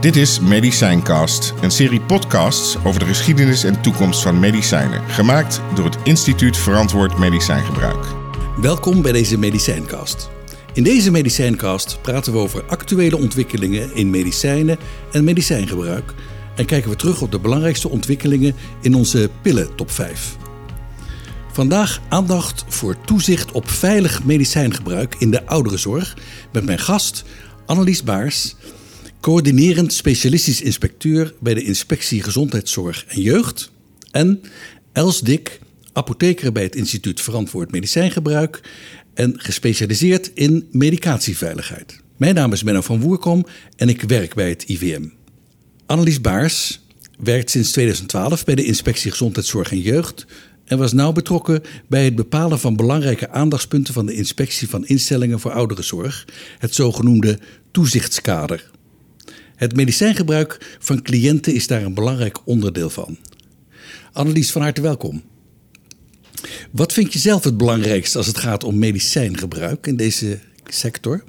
Dit is Medicijncast, een serie podcasts over de geschiedenis en toekomst van medicijnen, gemaakt door het Instituut Verantwoord Medicijngebruik. Welkom bij deze Medicijncast. In deze Medicijncast praten we over actuele ontwikkelingen in medicijnen en medicijngebruik en kijken we terug op de belangrijkste ontwikkelingen in onze pillen top 5. Vandaag aandacht voor toezicht op veilig medicijngebruik in de ouderenzorg met mijn gast Annelies Baars, coördinerend specialistisch inspecteur bij de Inspectie Gezondheidszorg en Jeugd. En Els Dik, apotheker bij het Instituut Verantwoord Medicijngebruik en gespecialiseerd in medicatieveiligheid. Mijn naam is Menno van Woerkom en ik werk bij het IVM. Annelies Baars werkt sinds 2012 bij de Inspectie Gezondheidszorg en Jeugd en was nauw betrokken bij het bepalen van belangrijke aandachtspunten van de inspectie van instellingen voor ouderenzorg, het zogenoemde toezichtskader. Het medicijngebruik van cliënten is daar een belangrijk onderdeel van. Annelies, van harte welkom. Wat vind je zelf het belangrijkste als het gaat om medicijngebruik in deze sector?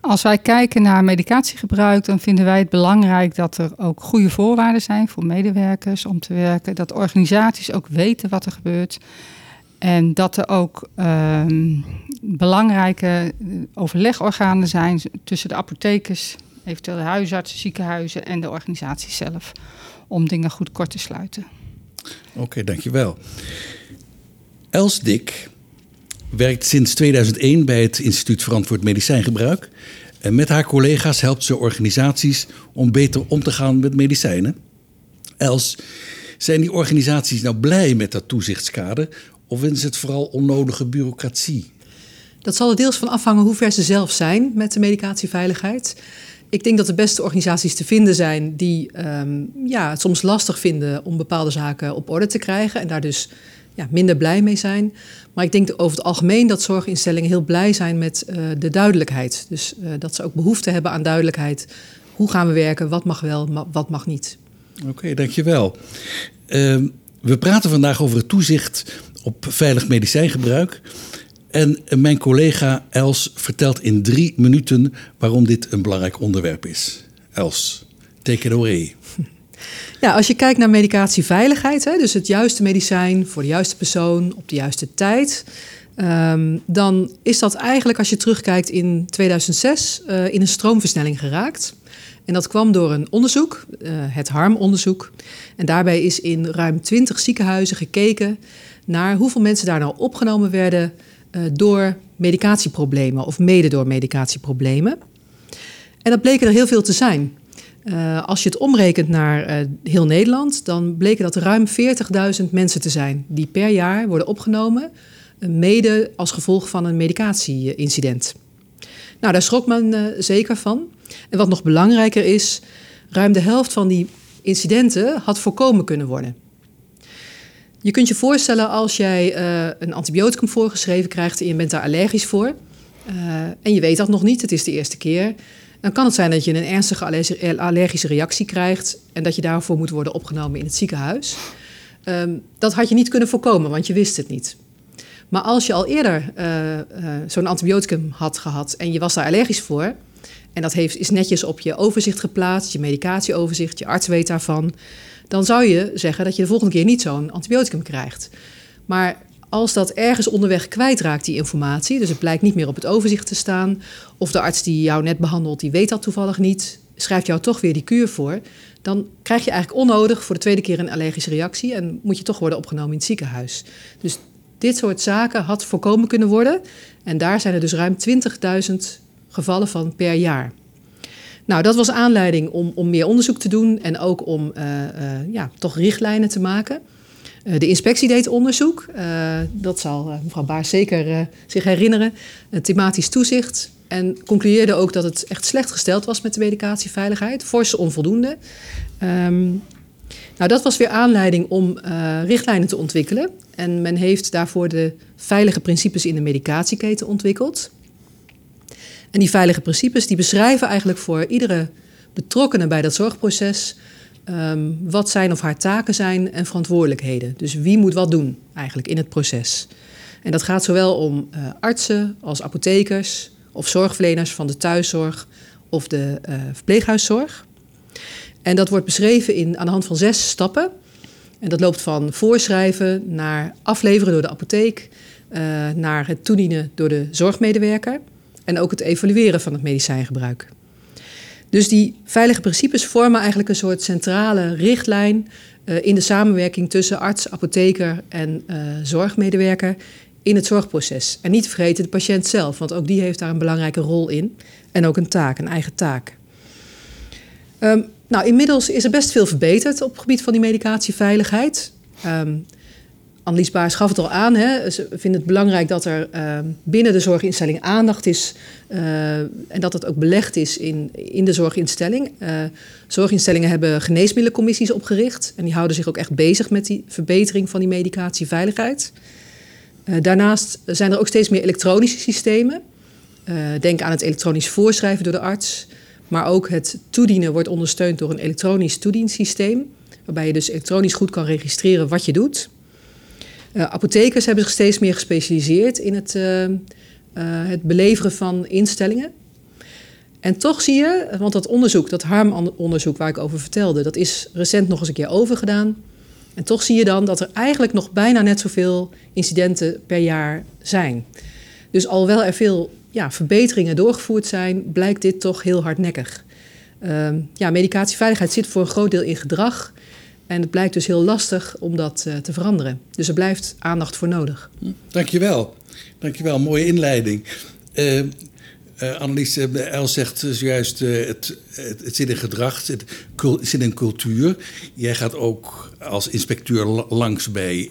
Als wij kijken naar medicatiegebruik, dan vinden wij het belangrijk dat er ook goede voorwaarden zijn voor medewerkers om te werken. Dat organisaties ook weten wat er gebeurt. En dat er ook ehm, belangrijke overlegorganen zijn tussen de apothekers, eventueel de huisartsen, ziekenhuizen en de organisatie zelf. Om dingen goed kort te sluiten. Oké, dankjewel. Els Dik werkt sinds 2001 bij het Instituut Verantwoord Medicijngebruik. En met haar collega's helpt ze organisaties om beter om te gaan met medicijnen. Els, zijn die organisaties nou blij met dat toezichtskader of is het vooral onnodige bureaucratie? Dat zal er deels van afhangen hoe ver ze zelf zijn met de medicatieveiligheid. Ik denk dat de beste organisaties te vinden zijn die um, ja, het soms lastig vinden om bepaalde zaken op orde te krijgen en daar dus ja, minder blij mee zijn. Maar ik denk over het algemeen dat zorginstellingen heel blij zijn met uh, de duidelijkheid. Dus uh, dat ze ook behoefte hebben aan duidelijkheid. Hoe gaan we werken? Wat mag wel, wat mag niet? Oké, dankjewel. Uh, we praten vandaag over het toezicht op veilig medicijngebruik. En mijn collega Els vertelt in drie minuten waarom dit een belangrijk onderwerp is. Els, take it away. Ja, als je kijkt naar medicatieveiligheid, hè, dus het juiste medicijn voor de juiste persoon op de juiste tijd, um, dan is dat eigenlijk, als je terugkijkt in 2006, uh, in een stroomversnelling geraakt. En dat kwam door een onderzoek, uh, het HARM-onderzoek. En daarbij is in ruim 20 ziekenhuizen gekeken naar hoeveel mensen daar nou opgenomen werden door medicatieproblemen of mede door medicatieproblemen. En dat bleken er heel veel te zijn. Uh, als je het omrekent naar uh, heel Nederland, dan bleken dat ruim 40.000 mensen te zijn die per jaar worden opgenomen, mede als gevolg van een medicatieincident. Nou, daar schrok men zeker van. En wat nog belangrijker is, ruim de helft van die incidenten had voorkomen kunnen worden. Je kunt je voorstellen als jij een antibioticum voorgeschreven krijgt en je bent daar allergisch voor, en je weet dat nog niet, het is de eerste keer dan kan het zijn dat je een ernstige allergische reactie krijgt en dat je daarvoor moet worden opgenomen in het ziekenhuis. Um, dat had je niet kunnen voorkomen, want je wist het niet. Maar als je al eerder uh, zo'n antibioticum had gehad en je was daar allergisch voor, en dat heeft, is netjes op je overzicht geplaatst, je medicatieoverzicht, je arts weet daarvan, dan zou je zeggen dat je de volgende keer niet zo'n antibioticum krijgt. Maar als dat ergens onderweg kwijtraakt, die informatie, dus het blijkt niet meer op het overzicht te staan, of de arts die jou net behandelt, die weet dat toevallig niet, schrijft jou toch weer die kuur voor, dan krijg je eigenlijk onnodig voor de tweede keer een allergische reactie en moet je toch worden opgenomen in het ziekenhuis. Dus dit soort zaken had voorkomen kunnen worden en daar zijn er dus ruim 20.000 gevallen van per jaar. Nou, dat was aanleiding om, om meer onderzoek te doen en ook om uh, uh, ja, toch richtlijnen te maken. Eh, de inspectie deed onderzoek. Dat zal mevrouw Baars zeker zich herinneren. thematisch toezicht. En concludeerde ook dat het echt slecht gesteld was met de medicatieveiligheid. Forse onvoldoende. Um, nou, dat was weer aanleiding om richtlijnen te ontwikkelen. En men heeft daarvoor de veilige principes in de medicatieketen ontwikkeld. En die veilige principes die beschrijven eigenlijk voor iedere betrokkenen bij dat zorgproces um, wat zijn of haar taken zijn en verantwoordelijkheden. Dus wie moet wat doen eigenlijk in het proces. En dat gaat zowel om uh, artsen als apothekers of zorgverleners van de thuiszorg of de uh, verpleeghuiszorg. En dat wordt beschreven in, aan de hand van zes stappen. En dat loopt van voorschrijven naar afleveren door de apotheek, uh, naar het toedienen door de zorgmedewerker en ook het evalueren van het medicijngebruik. Dus die veilige principes vormen eigenlijk een soort centrale richtlijn uh, in de samenwerking tussen arts, apotheker en uh, zorgmedewerker in het zorgproces. En niet te vergeten de patiënt zelf, want ook die heeft daar een belangrijke rol in en ook een taak, een eigen taak. Um, nou, inmiddels is er best veel verbeterd op het gebied van die medicatieveiligheid. Um, Annelies Baars gaf het al aan. Hè. Ze vinden het belangrijk dat er uh, binnen de zorginstelling aandacht is. Uh, en dat het ook belegd is in, in de zorginstelling. Uh, zorginstellingen hebben geneesmiddelencommissies opgericht. En die houden zich ook echt bezig met die verbetering van die medicatieveiligheid. daarnaast zijn er ook steeds meer elektronische systemen. denk aan het elektronisch voorschrijven door de arts. Maar ook het toedienen wordt ondersteund door een elektronisch toediensysteem. Waarbij je dus elektronisch goed kan registreren wat je doet. Uh, apothekers hebben zich steeds meer gespecialiseerd in het, uh, uh, het beleveren van instellingen. En toch zie je, want dat onderzoek, dat harmonderzoek waar ik over vertelde, dat is recent nog eens een keer overgedaan. En toch zie je dan dat er eigenlijk nog bijna net zoveel incidenten per jaar zijn. Dus alhoewel er veel ja, verbeteringen doorgevoerd zijn, blijkt dit toch heel hardnekkig. Ehm, ja, medicatieveiligheid zit voor een groot deel in gedrag. En het blijkt dus heel lastig om dat uh, te veranderen. Dus er blijft aandacht voor nodig. Hm, dankjewel. Dankjewel, mooie inleiding. Uh, uh, Annelies El zegt zojuist, het, het, het, zit in gedrag, het, het, zit in cultuur. Jij gaat ook als inspecteur langs bij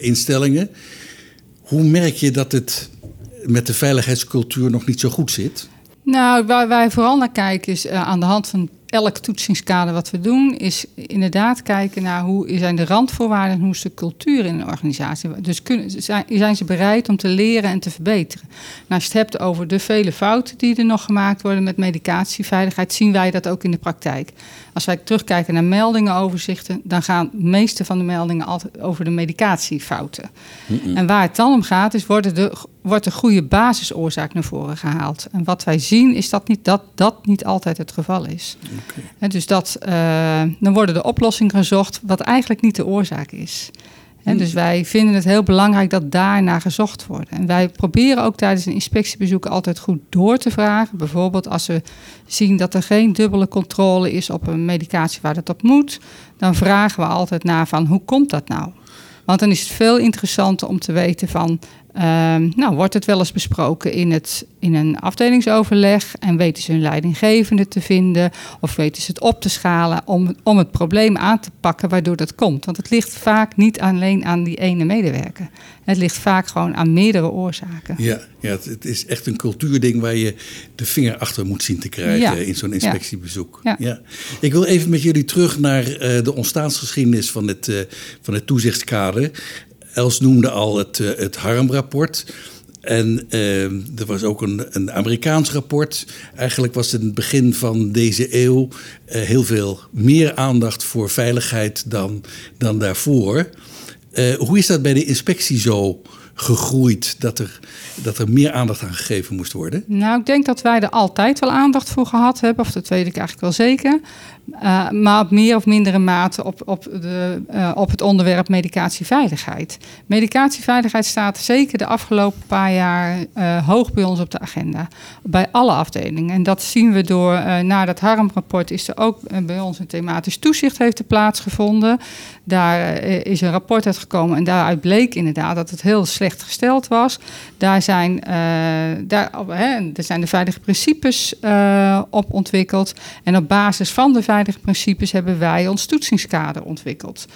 instellingen. Hoe merk je dat het met de veiligheidscultuur nog niet zo goed zit? Nou, waar wij vooral naar kijken is aan de hand van elk toetsingskader wat we doen, is inderdaad kijken naar hoe zijn de randvoorwaarden en hoe is de cultuur in een organisatie. Dus kunnen, zijn, ze bereid om te leren en te verbeteren. Nou, als je het hebt over de vele fouten die er nog gemaakt worden met medicatieveiligheid, zien wij dat ook in de praktijk. Als wij terugkijken naar meldingenoverzichten, dan gaan de meeste van de meldingen altijd over de medicatiefouten. En waar het dan om gaat, is worden de, wordt de goede basisoorzaak naar voren gehaald. En wat wij zien, is dat niet, dat, dat niet altijd het geval is. Okay. dus dat, uh, dan worden de oplossingen gezocht, wat eigenlijk niet de oorzaak is. En dus wij vinden het heel belangrijk dat daarnaar gezocht wordt. En wij proberen ook tijdens een inspectiebezoek altijd goed door te vragen. Bijvoorbeeld als we zien dat er geen dubbele controle is op een medicatie waar dat op moet, dan vragen we altijd naar van hoe komt dat nou? Want dan is het veel interessanter om te weten van Um, nou, wordt het wel eens besproken in, het, in een afdelingsoverleg en weten ze hun leidinggevende te vinden of weten ze het op te schalen om, om het probleem aan te pakken waardoor dat komt. Want het ligt vaak niet alleen aan die ene medewerker. Het ligt vaak gewoon aan meerdere oorzaken. Ja, ja het, is echt een cultuurding waar je de vinger achter moet zien te krijgen in zo'n inspectiebezoek. Ja. ja. Ik wil even met jullie terug naar uh, de ontstaansgeschiedenis van het, uh, van het toezichtskader. Els noemde al het, uh, het harmrapport. En uh, er was ook een, een Amerikaans rapport. Eigenlijk was in het begin van deze eeuw uh, heel veel meer aandacht voor veiligheid dan, dan daarvoor. Hoe is dat bij de inspectie zo gegroeid dat er, dat er meer aandacht aan gegeven moest worden? Nou, ik denk dat wij er altijd wel aandacht voor gehad hebben, of dat weet ik eigenlijk wel zeker. Uh, maar op meer of mindere mate op, op, de, uh, op het onderwerp medicatieveiligheid. Medicatieveiligheid staat zeker de afgelopen paar jaar uh, hoog bij ons op de agenda. Bij alle afdelingen. En dat zien we door, na dat harmrapport is er ook bij ons een thematisch toezicht heeft plaatsgevonden. Daar is een rapport uitgekomen en daaruit bleek inderdaad dat het heel slecht gesteld was. Daar zijn, daar, hè, er zijn de veilige principes op ontwikkeld. En op basis van de veilige principes hebben wij ons toetsingskader ontwikkeld.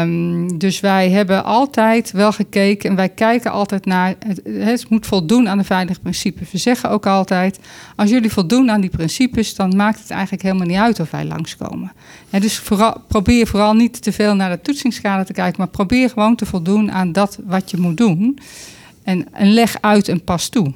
Um, dus wij hebben altijd wel gekeken en wij kijken altijd naar. Het, het moet voldoen aan de veilige principes. We zeggen ook altijd: als jullie voldoen aan die principes, dan maakt het eigenlijk helemaal niet uit of wij langskomen. En dus probeer vooral niet te veel naar de toetsingskader te kijken, maar probeer gewoon te voldoen aan dat wat je moet doen. En, en leg uit en pas toe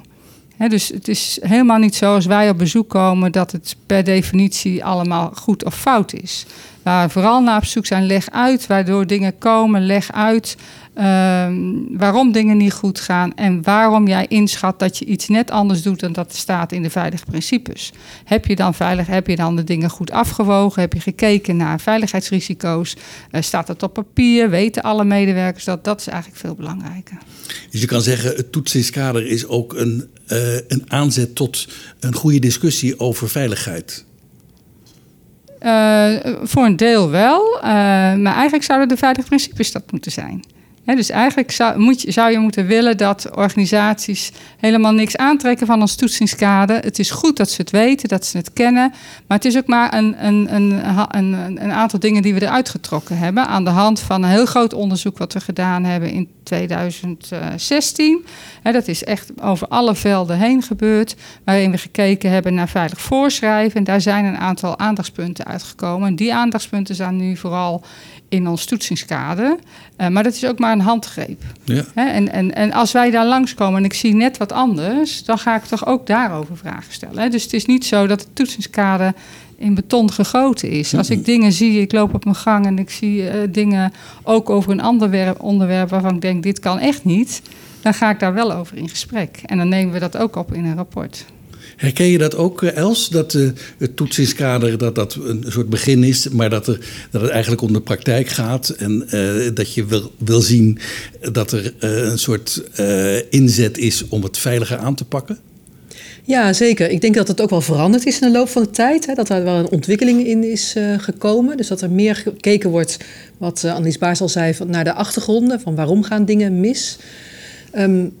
dus het is helemaal niet zo als wij op bezoek komen dat het per definitie allemaal goed of fout is. Waar we vooral naar op zoek zijn, leg uit waardoor dingen komen, leg uit ehm, waarom dingen niet goed gaan en waarom jij inschat dat je iets net anders doet dan dat staat in de veilige principes. Heb je dan veilig, heb je dan de dingen goed afgewogen? Heb je gekeken naar veiligheidsrisico's? Uh, staat dat op papier? Weten alle medewerkers dat? Dat is eigenlijk veel belangrijker. Dus je kan zeggen, het toetsingskader is ook een, uh, een aanzet tot een goede discussie over veiligheid. Uh, voor een deel wel, maar eigenlijk zouden de veilige principes dat moeten zijn. Dus eigenlijk zou, moet je, zou je moeten willen dat organisaties helemaal niks aantrekken van ons toetsingskader. Het is goed dat ze het weten, dat ze het kennen. Maar het is ook maar een, een, een, een, een aantal dingen die we eruit getrokken hebben. Aan de hand van een heel groot onderzoek wat we gedaan hebben in 2016. dat is echt over alle velden heen gebeurd. Waarin we gekeken hebben naar veilig voorschrijven. En daar zijn een aantal aandachtspunten uitgekomen. En die aandachtspunten zijn nu vooral in ons toetsingskader. Uh, maar dat is ook maar een handgreep. Ja. en, en, en als wij daar langskomen en ik zie net wat anders, dan ga ik toch ook daarover vragen stellen. Dus het is niet zo dat het toetsingskader in beton gegoten is. Als ik dingen zie, ik loop op mijn gang en ik zie uh, dingen ook over een ander onderwerp waarvan ik denk, dit kan echt niet, dan ga ik daar wel over in gesprek. En dan nemen we dat ook op in een rapport. Herken je dat ook, eh, Els? Dat uh, het toetsingskader dat dat een soort begin is, maar dat, er, dat het eigenlijk om de praktijk gaat. En uh, dat je wil, wil zien dat er een soort inzet is om het veiliger aan te pakken? Ja, zeker. Ik denk dat het ook wel veranderd is in de loop van de tijd. Hè, dat er wel een ontwikkeling in is gekomen. Dus dat er meer gekeken wordt, wat uh, Annelies Baars al zei, van, naar de achtergronden. Van waarom gaan dingen mis. Um,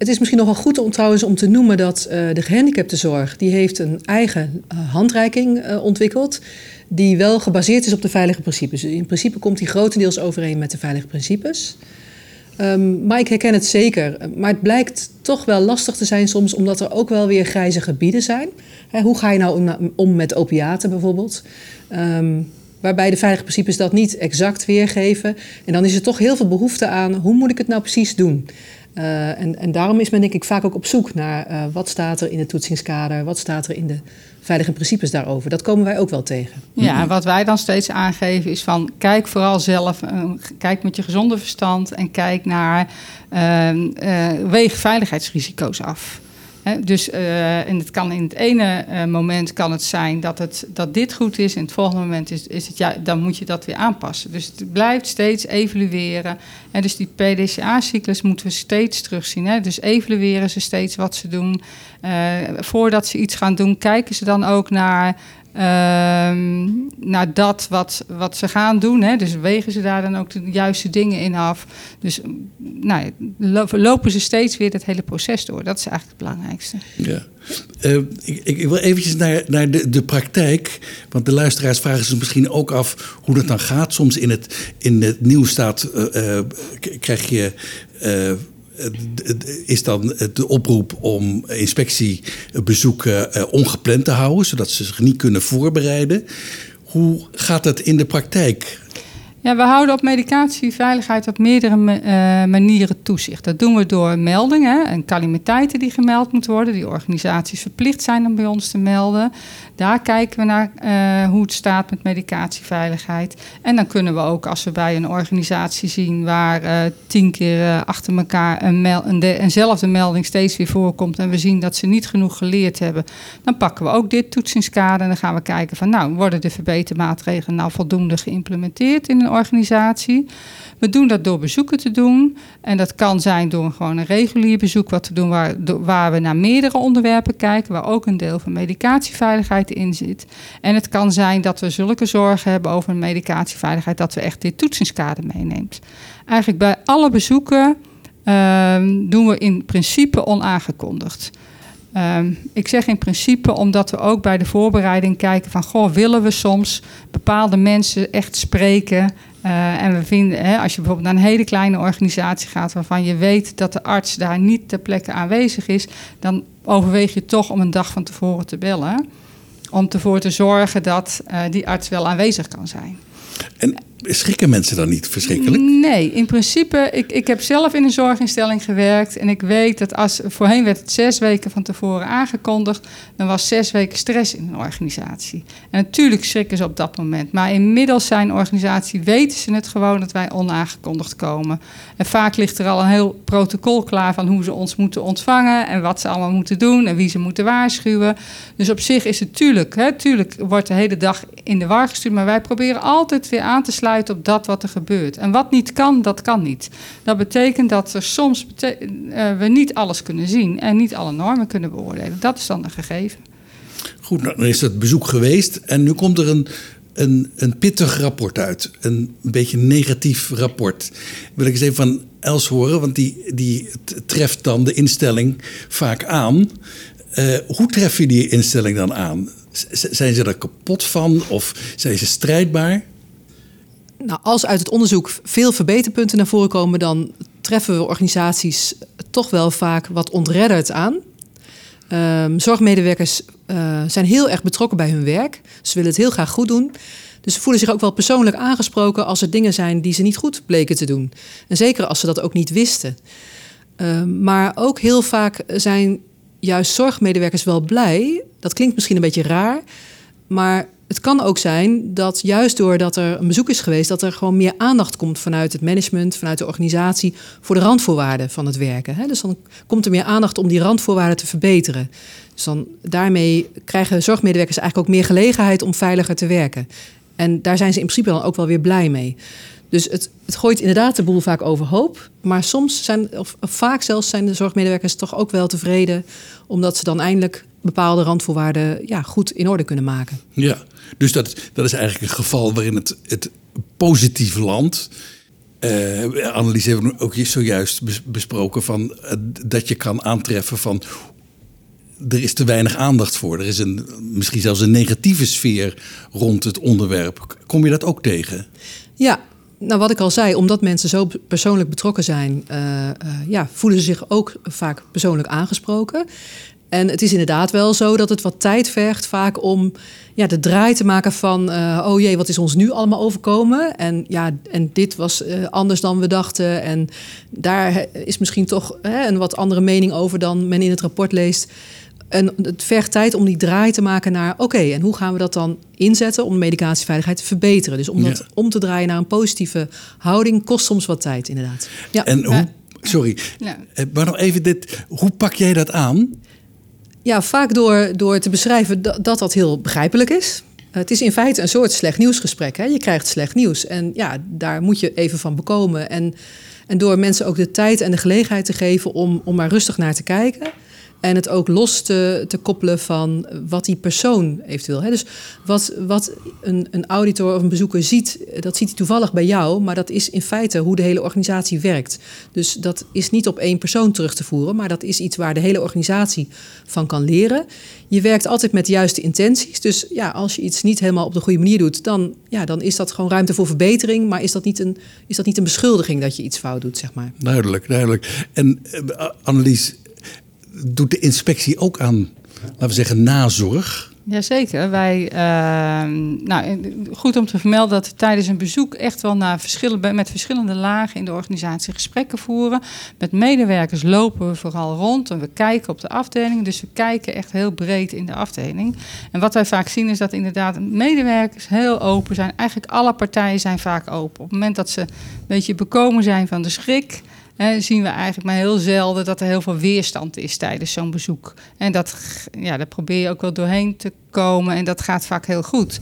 het is misschien nog wel goed om trouwens om te noemen dat uh, de gehandicaptenzorg... die heeft een eigen handreiking ontwikkeld... die wel gebaseerd is op de veilige principes. Dus in principe komt die grotendeels overeen met de veilige principes... Um, maar ik herken het zeker. Maar het blijkt toch wel lastig te zijn soms, omdat er ook wel weer grijze gebieden zijn. hoe ga je nou om, met opiaten bijvoorbeeld? Um, waarbij de veilige principes dat niet exact weergeven. En dan is er toch heel veel behoefte aan, hoe moet ik het nou precies doen? Uh, en, en, daarom is men denk ik vaak ook op zoek naar uh, wat staat er in het toetsingskader, wat staat er in de veilige principes daarover. Dat komen wij ook wel tegen. Ja, wat wij dan steeds aangeven is van kijk vooral zelf, uh, kijk met je gezonde verstand en kijk naar weeg veiligheidsrisico's af dus uh, en het kan in het ene uh, moment kan het zijn dat, het, dat dit goed is. In het volgende moment is, is het ja, dan moet je dat weer aanpassen. Dus het blijft steeds evalueren. En dus die PDCA-cyclus moeten we steeds terugzien. Dus evalueren ze steeds wat ze doen. Uh, voordat ze iets gaan doen, kijken ze dan ook naar Ehm, naar dat wat, wat ze gaan doen. Hè. Dus wegen ze daar dan ook de juiste dingen in af. Dus nou, lopen ze steeds weer het hele proces door. Dat is eigenlijk het belangrijkste. Ja. Uh, ik, ik, wil eventjes naar, naar de, de praktijk. Want de luisteraars vragen zich misschien ook af hoe dat dan gaat. Soms in het, in het nieuws uh, uh, krijg je is dan de oproep om inspectiebezoeken eh, ongepland te houden, zodat ze zich niet kunnen voorbereiden. Hoe gaat dat in de praktijk? Ja, we houden op medicatieveiligheid op meerdere uh, manieren toezicht. Dat doen we door meldingen en calamiteiten die gemeld moeten worden, die organisaties verplicht zijn om bij ons te melden. Daar kijken we naar uh, hoe het staat met medicatieveiligheid. En dan kunnen we ook, als we bij een organisatie zien waar uh, tien keer achter elkaar een, mel de eenzelfde melding steeds weer voorkomt en we zien dat ze niet genoeg geleerd hebben, dan pakken we ook dit toetsingskader en dan gaan we kijken van nou, worden de verbetermaatregelen nou voldoende geïmplementeerd in organisatie. We doen dat door bezoeken te doen. En dat kan zijn door gewoon een regulier bezoek wat te doen waar, waar we naar meerdere onderwerpen kijken, waar ook een deel van medicatieveiligheid in zit. En het kan zijn dat we zulke zorgen hebben over medicatieveiligheid dat we echt dit toetsingskader meeneemt. Eigenlijk bij alle bezoeken um, doen we in principe onaangekondigd. Um, ik zeg in principe omdat we ook bij de voorbereiding kijken van... goh, willen we soms bepaalde mensen echt spreken... Uh, en we vinden, hè, als je bijvoorbeeld naar een hele kleine organisatie gaat... waarvan je weet dat de arts daar niet ter plekke aanwezig is... dan overweeg je toch om een dag van tevoren te bellen... om ervoor te zorgen dat uh, die arts wel aanwezig kan zijn. En schrikken mensen dan niet verschrikkelijk? Nee, in principe, ik, ik heb zelf in een zorginstelling gewerkt en ik weet dat als voorheen werd het zes weken van tevoren aangekondigd, dan was zes weken stress in een organisatie. En natuurlijk schrikken ze op dat moment, maar inmiddels zijn organisatie weten ze het gewoon dat wij onaangekondigd komen. En vaak ligt er al een heel protocol klaar van hoe ze ons moeten ontvangen en wat ze allemaal moeten doen en wie ze moeten waarschuwen. Dus op zich is het tuurlijk, hè, tuurlijk wordt de hele dag in de war gestuurd, maar wij proberen altijd weer aan te sluiten op dat wat er gebeurt. En wat niet kan, dat kan niet. Dat betekent dat er soms eh, we niet alles kunnen zien en niet alle normen kunnen beoordelen. Dat is dan een gegeven. Goed, nou, dan is dat bezoek geweest en nu komt er een, een, een pittig rapport uit. Een, beetje negatief rapport. Wil ik eens even van Els horen, want die, die treft dan de instelling vaak aan. Eh, hoe tref je die instelling dan aan? Zijn ze er kapot van of zijn ze strijdbaar? Nou, als uit het onderzoek veel verbeterpunten naar voren komen, dan treffen we organisaties toch wel vaak wat ontredderd aan. Ehm, zorgmedewerkers eh, zijn heel erg betrokken bij hun werk. Ze willen het heel graag goed doen. Dus ze voelen zich ook wel persoonlijk aangesproken als er dingen zijn die ze niet goed bleken te doen. En zeker als ze dat ook niet wisten. Ehm, maar ook heel vaak zijn juist zorgmedewerkers wel blij. Dat klinkt misschien een beetje raar, maar het kan ook zijn dat juist doordat er een bezoek is geweest, dat er gewoon meer aandacht komt vanuit het management, vanuit de organisatie voor de randvoorwaarden van het werken. Dus dan komt er meer aandacht om die randvoorwaarden te verbeteren. Dus dan daarmee krijgen zorgmedewerkers eigenlijk ook meer gelegenheid om veiliger te werken. En daar zijn ze in principe dan ook wel weer blij mee. Dus het, het gooit inderdaad de boel vaak overhoop. Maar soms zijn, of vaak zelfs zijn de zorgmedewerkers toch ook wel tevreden, omdat ze dan eindelijk bepaalde randvoorwaarden ja, goed in orde kunnen maken. Ja, dus dat, dat is eigenlijk een geval waarin het, het positief land. Uh, Annelies hebben we ook zojuist bes- besproken van uh, dat je kan aantreffen van er is te weinig aandacht voor. Er is een, misschien zelfs een negatieve sfeer rond het onderwerp. Kom je dat ook tegen? Ja, nou wat ik al zei, omdat mensen zo persoonlijk betrokken zijn, uh, uh, ja, voelen ze zich ook vaak persoonlijk aangesproken. En het is inderdaad wel zo dat het wat tijd vergt vaak om ja, de draai te maken van... Uh, oh jee, wat is ons nu allemaal overkomen? En, ja, en dit was uh, anders dan we dachten. En daar is misschien toch hè, een wat andere mening over dan men in het rapport leest. En het vergt tijd om die draai te maken naar... oké, okay, en hoe gaan we dat dan inzetten om de medicatieveiligheid te verbeteren? Dus om dat ja. om te draaien naar een positieve houding kost soms wat tijd, inderdaad. Ja. En hoe... Sorry, ja. maar nog even dit. Hoe pak jij dat aan? Ja, vaak door, door te beschrijven dat, dat heel begrijpelijk is. Het is in feite een soort slecht nieuwsgesprek. Hè? Je krijgt slecht nieuws en ja, daar moet je even van bekomen. En, en door mensen ook de tijd en de gelegenheid te geven om, om maar rustig naar te kijken. En het ook los te, te koppelen van wat die persoon eventueel. Dus wat, wat een, een auditor of een bezoeker ziet, dat ziet hij toevallig bij jou, maar dat is in feite hoe de hele organisatie werkt. Dus dat is niet op één persoon terug te voeren, maar dat is iets waar de hele organisatie van kan leren. Je werkt altijd met de juiste intenties. Dus ja, als je iets niet helemaal op de goede manier doet, dan, ja, dan is dat gewoon ruimte voor verbetering. Maar is dat, niet een, is dat niet een beschuldiging dat je iets fout doet, zeg maar? Duidelijk, duidelijk. En uh, Annelies, doet de inspectie ook aan, laten we zeggen, nazorg? Jazeker. Wij, uh, nou, goed om te vermelden dat we tijdens een bezoek echt wel naar met verschillende lagen in de organisatie gesprekken voeren. Met medewerkers lopen we vooral rond en we kijken op de afdeling. Dus we kijken echt heel breed in de afdeling. En wat wij vaak zien is dat inderdaad medewerkers heel open zijn. Eigenlijk alle partijen zijn vaak open. Op het moment dat ze een beetje bekomen zijn van de schrik. Zien we eigenlijk maar heel zelden dat er heel veel weerstand is tijdens zo'n bezoek. En dat, ja, daar probeer je ook wel doorheen te komen en dat gaat vaak heel goed.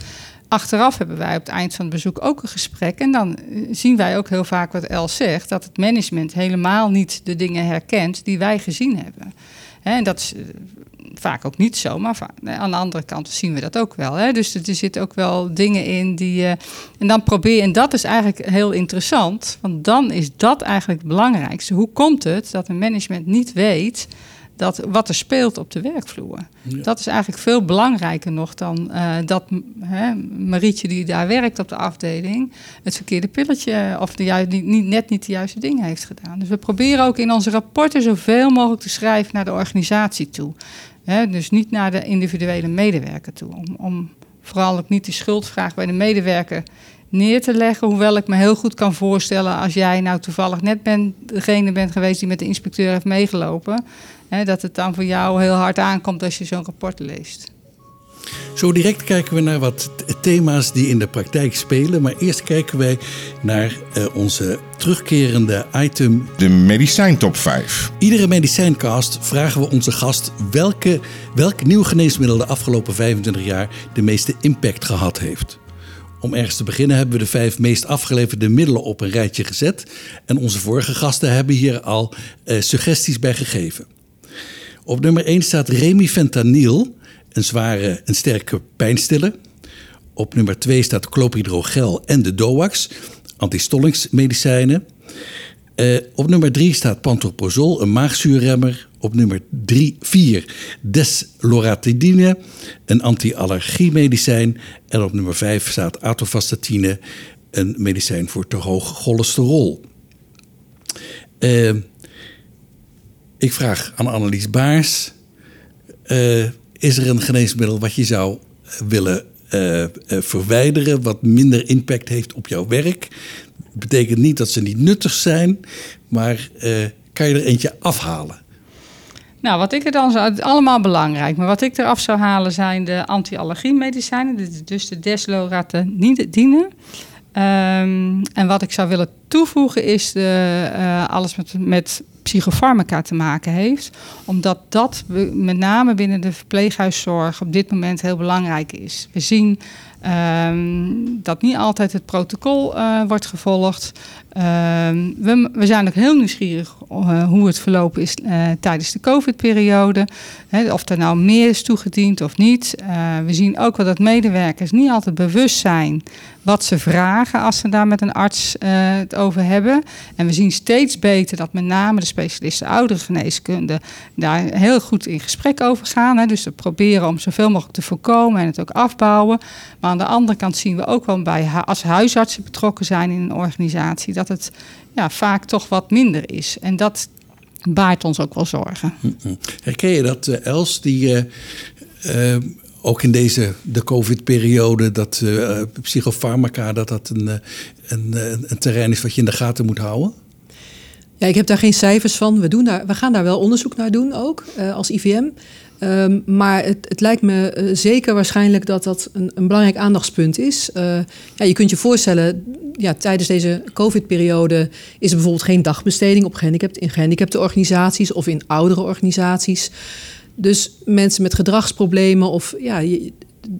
Achteraf hebben wij op het eind van het bezoek ook een gesprek. En dan zien wij ook heel vaak wat Els zegt: dat het management helemaal niet de dingen herkent die wij gezien hebben. En dat is vaak ook niet zo, maar aan de andere kant zien we dat ook wel. Hè? Dus er zitten ook wel dingen in die. Uh, en dan probeer je, en dat is eigenlijk heel interessant, want dan is dat eigenlijk het belangrijkste. Hoe komt het dat een management niet weet dat wat er speelt op de werkvloer? Ja. Dat is eigenlijk veel belangrijker nog dan uh, dat hè, Marietje, die daar werkt op de afdeling, het verkeerde pilletje of de juist, niet, niet, net niet de juiste dingen heeft gedaan. Dus we proberen ook in onze rapporten zoveel mogelijk te schrijven naar de organisatie toe. He, dus niet naar de individuele medewerker toe. Om, om vooral ook niet de schuldvraag bij de medewerker neer te leggen. Hoewel ik me heel goed kan voorstellen als jij nou toevallig net bent, degene bent geweest die met de inspecteur heeft meegelopen. Hè, dat het dan voor jou heel hard aankomt als je zo'n rapport leest. Zo direct kijken we naar wat thema's die in de praktijk spelen. Maar eerst kijken wij naar uh, onze terugkerende item. De medicijntop 5. Iedere medicijncast vragen we onze gast welke, welk nieuw geneesmiddel de afgelopen 25 jaar de meeste impact gehad heeft. Om ergens te beginnen hebben we de vijf meest afgeleverde middelen op een rijtje gezet. En onze vorige gasten hebben hier al uh, suggesties bij gegeven. Op nummer 1 staat remifentanil, een zware en sterke pijnstiller. Op nummer 2 staat clopidogrel en de DOAX, antistollingsmedicijnen. Uh, op nummer 3 staat pantoprazol, een maagzuurremmer. Op nummer 3, 4 desloratadine, een anti-allergiemedicijn. En op nummer 5 staat atovastatine, een medicijn voor te hoog cholesterol. Uh, ik vraag aan Annelies Baars: uh, is er een geneesmiddel wat je zou willen uh, uh, verwijderen, wat minder impact heeft op jouw werk? Dat betekent niet dat ze niet nuttig zijn, maar kan je er eentje afhalen? Nou, wat ik er dan zou, allemaal belangrijk, maar wat ik eraf zou halen zijn de anti-allergiemedicijnen, dus de desloratadine. Um, en wat ik zou willen toevoegen is de, alles met, met psychofarmaca te maken heeft. Omdat dat met name binnen de verpleeghuiszorg op dit moment heel belangrijk is. We zien um, dat niet altijd het protocol uh, wordt gevolgd. Um, we, zijn ook heel nieuwsgierig uh, hoe het verlopen is uh, tijdens de COVID-periode. Of er nou meer is toegediend of niet. we zien ook wel dat medewerkers niet altijd bewust zijn wat ze vragen als ze daar met een arts het over hebben. En we zien steeds beter dat met name de specialisten ouderengeneeskunde daar heel goed in gesprek over gaan. Hè. Dus we proberen om zoveel mogelijk te voorkomen en het ook afbouwen. Maar aan de andere kant zien we ook wel bij als huisartsen betrokken zijn in een organisatie dat het ja, vaak toch wat minder is. En dat baart ons ook wel zorgen. Herken je dat, uh, Els, die uh, ook in deze de COVID-periode, dat psychofarmaca, dat dat een, een, een terrein is wat je in de gaten moet houden? Ja, ik heb daar geen cijfers van. We, doen daar, we gaan daar wel onderzoek naar doen ook als IVM. Um, maar het, het, lijkt me uh, zeker waarschijnlijk dat dat een, een belangrijk aandachtspunt is. Uh, ja, je kunt je voorstellen, ja, tijdens deze COVID-periode is er bijvoorbeeld geen dagbesteding op in gehandicapte organisaties of in oudere organisaties. Dus mensen met gedragsproblemen of ja,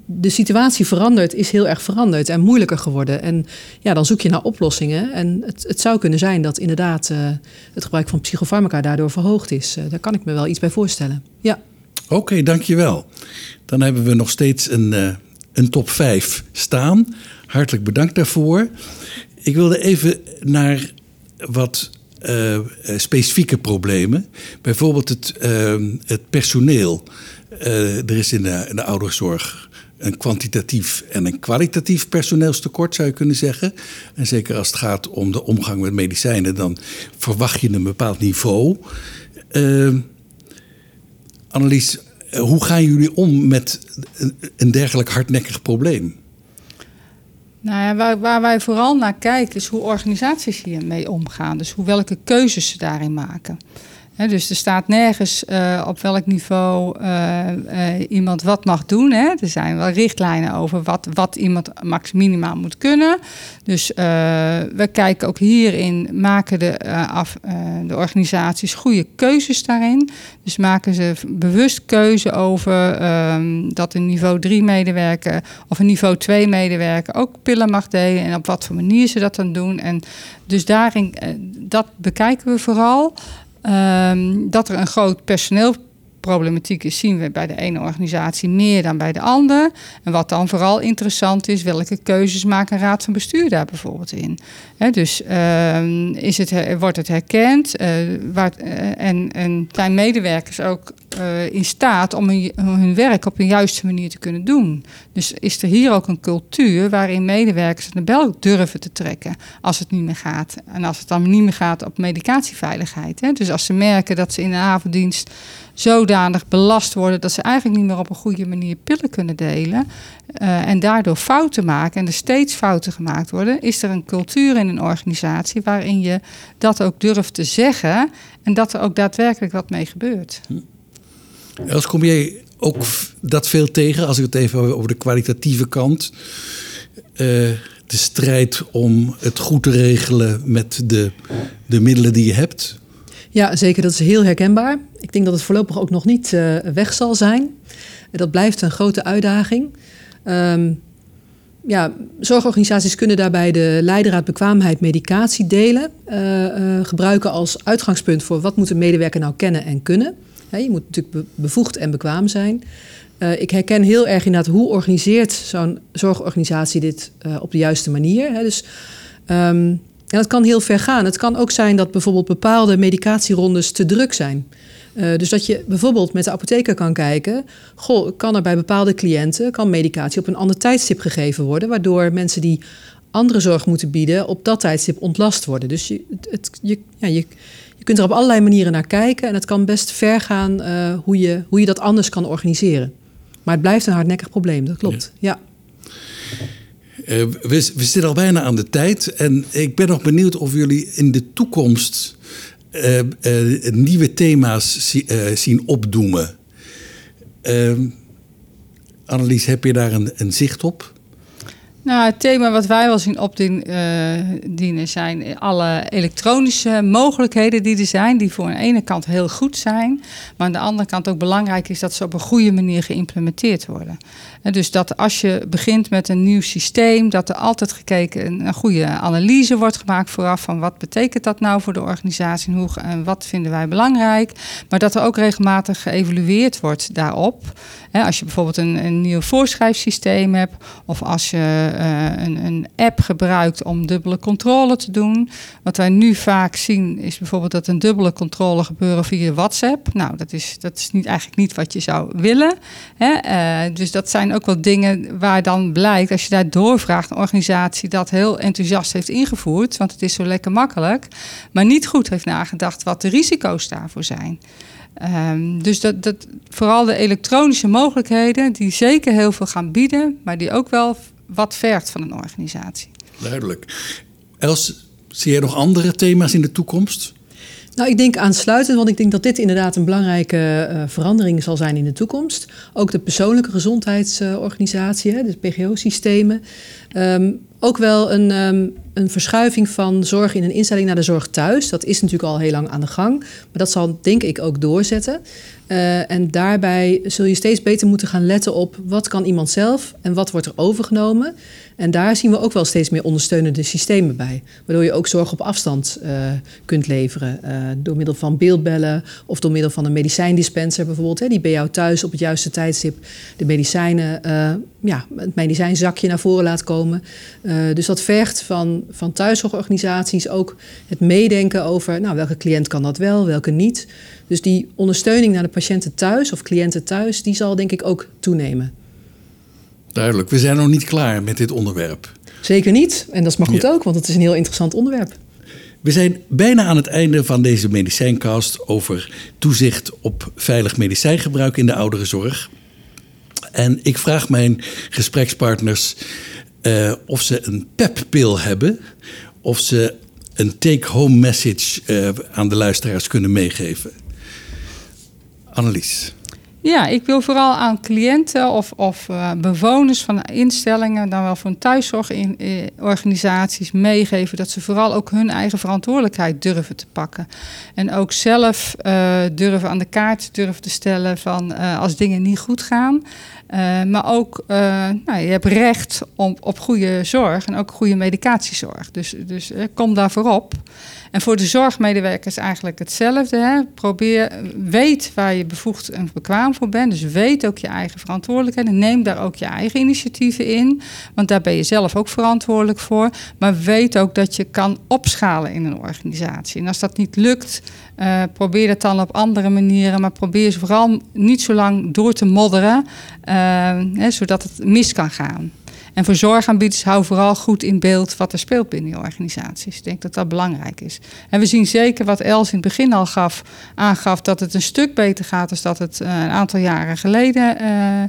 de situatie verandert, is heel erg veranderd en moeilijker geworden. En ja, dan zoek je naar oplossingen. En het, het zou kunnen zijn dat inderdaad uh, het gebruik van psychofarmaca daardoor verhoogd is. daar kan ik me wel iets bij voorstellen. Ja. Oké, dankjewel. Dan hebben we nog steeds een, uh, een top 5 staan. Hartelijk bedankt daarvoor. Ik wilde even naar wat uh, specifieke problemen. Bijvoorbeeld het, uh, het personeel. er is in de, in de ouderenzorg een kwantitatief en een kwalitatief personeelstekort, zou je kunnen zeggen. En zeker als het gaat om de omgang met medicijnen, dan verwacht je een bepaald niveau. Uh, Annelies, eh, hoe gaan jullie om met een dergelijk hardnekkig probleem? Nou ja, waar, waar, wij vooral naar kijken is hoe organisaties hiermee omgaan. Dus hoe welke keuzes ze daarin maken dus er staat nergens uh, op welk niveau uh, uh, iemand wat mag doen. Hè. Er zijn wel richtlijnen over wat, wat iemand max minimaal moet kunnen. Dus we kijken ook hierin, maken de, af, de organisaties goede keuzes daarin. Dus maken ze bewust keuze over ehm, dat een niveau 3 medewerker of een niveau 2 medewerker ook pillen mag delen. En op wat voor manier ze dat dan doen. En dus daarin, dat bekijken we vooral. Um, dat er een groot personeelproblematiek is, zien we bij de ene organisatie meer dan bij de andere. En wat dan vooral interessant is, welke keuzes maakt een raad van bestuur daar bijvoorbeeld in? Dus um, is het, wordt het herkend? Waar, uh, en, en zijn medewerkers ook eh, in staat om hun, werk op een juiste manier te kunnen doen. Dus is er hier ook een cultuur waarin medewerkers de bel durven te trekken als het niet meer gaat. En als het dan niet meer gaat op medicatieveiligheid. Hè? Dus als ze merken dat ze in de avonddienst zodanig belast worden dat ze eigenlijk niet meer op een goede manier pillen kunnen delen uh, en daardoor fouten maken en er steeds fouten gemaakt worden, is er een cultuur in een organisatie waarin je dat ook durft te zeggen en dat er ook daadwerkelijk wat mee gebeurt. Els, kom jij ook dat veel tegen als ik het even over de kwalitatieve kant? Uh, de strijd om het goed te regelen met de, de middelen die je hebt? Ja, zeker. Dat is heel herkenbaar. Ik denk dat het voorlopig ook nog niet uh, weg zal zijn. Dat blijft een grote uitdaging. Um, ja, zorgorganisaties kunnen daarbij de leidraad bekwaamheid medicatie delen. Uh, gebruiken als uitgangspunt voor wat moet een medewerker nou kennen en kunnen. Je moet natuurlijk bevoegd en bekwaam zijn. Uh, ik herken heel erg inderdaad hoe organiseert zo'n zorgorganisatie dit op de juiste manier. Hè. Dus en dat kan heel ver gaan. Het kan ook zijn dat bijvoorbeeld bepaalde medicatierondes te druk zijn. Uh, dus dat je bijvoorbeeld met de apotheker kan kijken... Goh, kan er bij bepaalde cliënten kan medicatie op een ander tijdstip gegeven worden... waardoor mensen die andere zorg moeten bieden op dat tijdstip ontlast worden. Dus je, het, je, ja, je kunt er op allerlei manieren naar kijken... en het kan best ver gaan uh, hoe, je, hoe je dat anders kan organiseren. Maar het blijft een hardnekkig probleem, dat klopt. ja. ja. Uh, we, we, zitten al bijna aan de tijd. En ik ben nog benieuwd of jullie in de toekomst uh, uh, nieuwe thema's zien opdoemen. Ehm, Annelies, heb je daar een, een zicht op? Nou, het thema wat wij wel zien opdienen uh, zijn alle elektronische mogelijkheden die er zijn, die voor aan de ene kant heel goed zijn, maar aan de andere kant ook belangrijk is dat ze op een goede manier geïmplementeerd worden. En dus dat als je begint met een nieuw systeem, dat er altijd gekeken een goede analyse wordt gemaakt vooraf van wat betekent dat nou voor de organisatie en, hoe, en wat vinden wij belangrijk, maar dat er ook regelmatig geëvalueerd wordt daarop. als je bijvoorbeeld een, een nieuw voorschrijfsysteem hebt of als je een, een, app gebruikt om dubbele controle te doen. Wat wij nu vaak zien is bijvoorbeeld dat een dubbele controle gebeuren via WhatsApp. Nou, dat is, dat is niet, eigenlijk niet wat je zou willen. Hè? Uh, dus dat zijn ook wel dingen waar dan blijkt, als je daar doorvraagt, een organisatie dat heel enthousiast heeft ingevoerd, want het is zo lekker makkelijk, maar niet goed heeft nagedacht wat de risico's daarvoor zijn. Um, dus dat, dat, vooral de elektronische mogelijkheden, die zeker heel veel gaan bieden, maar die ook wel wat vergt van een organisatie. Duidelijk. Els, zie je nog andere thema's in de toekomst? Nou, ik denk aansluitend, want ik denk dat dit inderdaad een belangrijke uh, verandering zal zijn in de toekomst. Ook de persoonlijke gezondheidsorganisatie, uh, de PGO-systemen. Um, ook wel een, um, een verschuiving van zorg in een instelling naar de zorg thuis. Dat is natuurlijk al heel lang aan de gang, maar dat zal denk ik ook doorzetten. Uh, en daarbij zul je steeds beter moeten gaan letten op wat kan iemand zelf en wat wordt er overgenomen. En daar zien we ook wel steeds meer ondersteunende systemen bij. Waardoor je ook zorg op afstand uh, kunt leveren. Uh, door middel van beeldbellen of door middel van een medicijndispenser bijvoorbeeld. Hè, die bij jou thuis op het juiste tijdstip de medicijnen, ja, het medicijnzakje naar voren laat komen. dus dat vergt van, van thuiszorgorganisaties ook het meedenken over nou, welke cliënt kan dat wel, welke niet. Dus die ondersteuning naar de patiënten thuis of cliënten thuis, die zal denk ik ook toenemen. Duidelijk, we zijn nog niet klaar met dit onderwerp. Zeker niet. En dat is maar goed ook, want het is een heel interessant onderwerp. We zijn bijna aan het einde van deze medicijncast over toezicht op veilig medicijngebruik in de ouderenzorg. En ik vraag mijn gesprekspartners uh, of ze een peppil hebben, of ze een take-home message uh, aan de luisteraars kunnen meegeven. Annelies. Ja, ik wil vooral aan cliënten of, of uh, bewoners van instellingen, dan wel van thuiszorgorganisaties meegeven dat ze vooral ook hun eigen verantwoordelijkheid durven te pakken. En ook zelf durven aan de kaart durven te stellen van als dingen niet goed gaan. Maar ook, nou, je hebt recht op, goede zorg en ook goede medicatiezorg. Dus, dus kom daarvoor op. En voor de zorgmedewerkers eigenlijk hetzelfde. Hè? Probeer, weet waar je bevoegd en bekwaam voor bent. Dus weet ook je eigen verantwoordelijkheden. Neem daar ook je eigen initiatieven in. Want daar ben je zelf ook verantwoordelijk voor. Maar weet ook dat je kan opschalen in een organisatie. En als dat niet lukt, uh, probeer het dan op andere manieren. Maar probeer ze vooral niet zo lang door te modderen. Uh, hè, zodat het mis kan gaan. En voor zorgaanbieders hou vooral goed in beeld wat er speelt binnen je organisaties. Ik denk dat dat belangrijk is. En we zien zeker wat Els in het begin al gaf, aangaf, dat het een stuk beter gaat dan dat het uh, een aantal jaren geleden uh,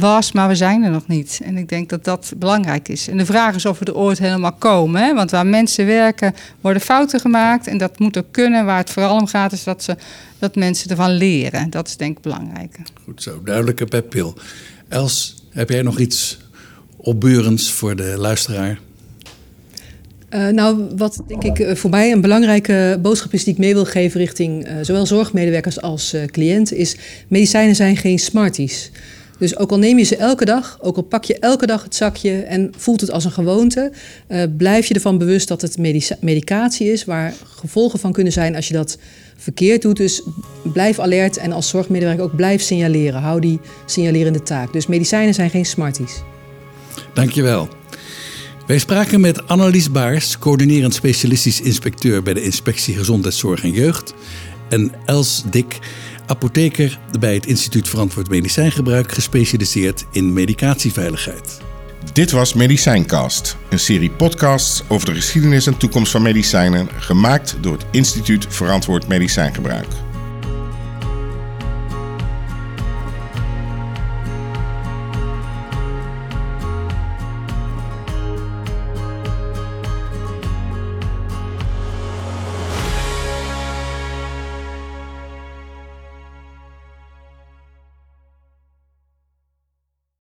was. Maar we zijn er nog niet. En ik denk dat dat belangrijk is. En de vraag is of we er ooit helemaal komen. Hè? Want waar mensen werken, worden fouten gemaakt. En dat moet ook kunnen. Waar het vooral om gaat, is dat, ze, dat mensen ervan leren. Dat is denk ik belangrijk. Goed zo, duidelijke peppil. Els, heb jij nog iets opbeurends voor de luisteraar? Uh, nou, wat denk ik voor mij een belangrijke boodschap is die ik mee wil geven richting uh, zowel zorgmedewerkers als uh, cliënten, is medicijnen zijn geen smarties. Dus ook al neem je ze elke dag, ook al pak je elke dag het zakje en voelt het als een gewoonte, blijf je ervan bewust dat het medicatie is waar gevolgen van kunnen zijn als je dat verkeerd doet. Dus blijf alert en als zorgmedewerker ook blijf signaleren. Hou die signalerende taak. Dus medicijnen zijn geen smarties. Dankjewel. Wij spraken met Annelies Baars, coördinerend specialistisch inspecteur bij de Inspectie Gezondheidszorg en Jeugd. En Els Dik, apotheker bij het Instituut Verantwoord Medicijngebruik, gespecialiseerd in medicatieveiligheid. Dit was Medicijncast, een serie podcasts over de geschiedenis en toekomst van medicijnen, gemaakt door het Instituut Verantwoord Medicijngebruik.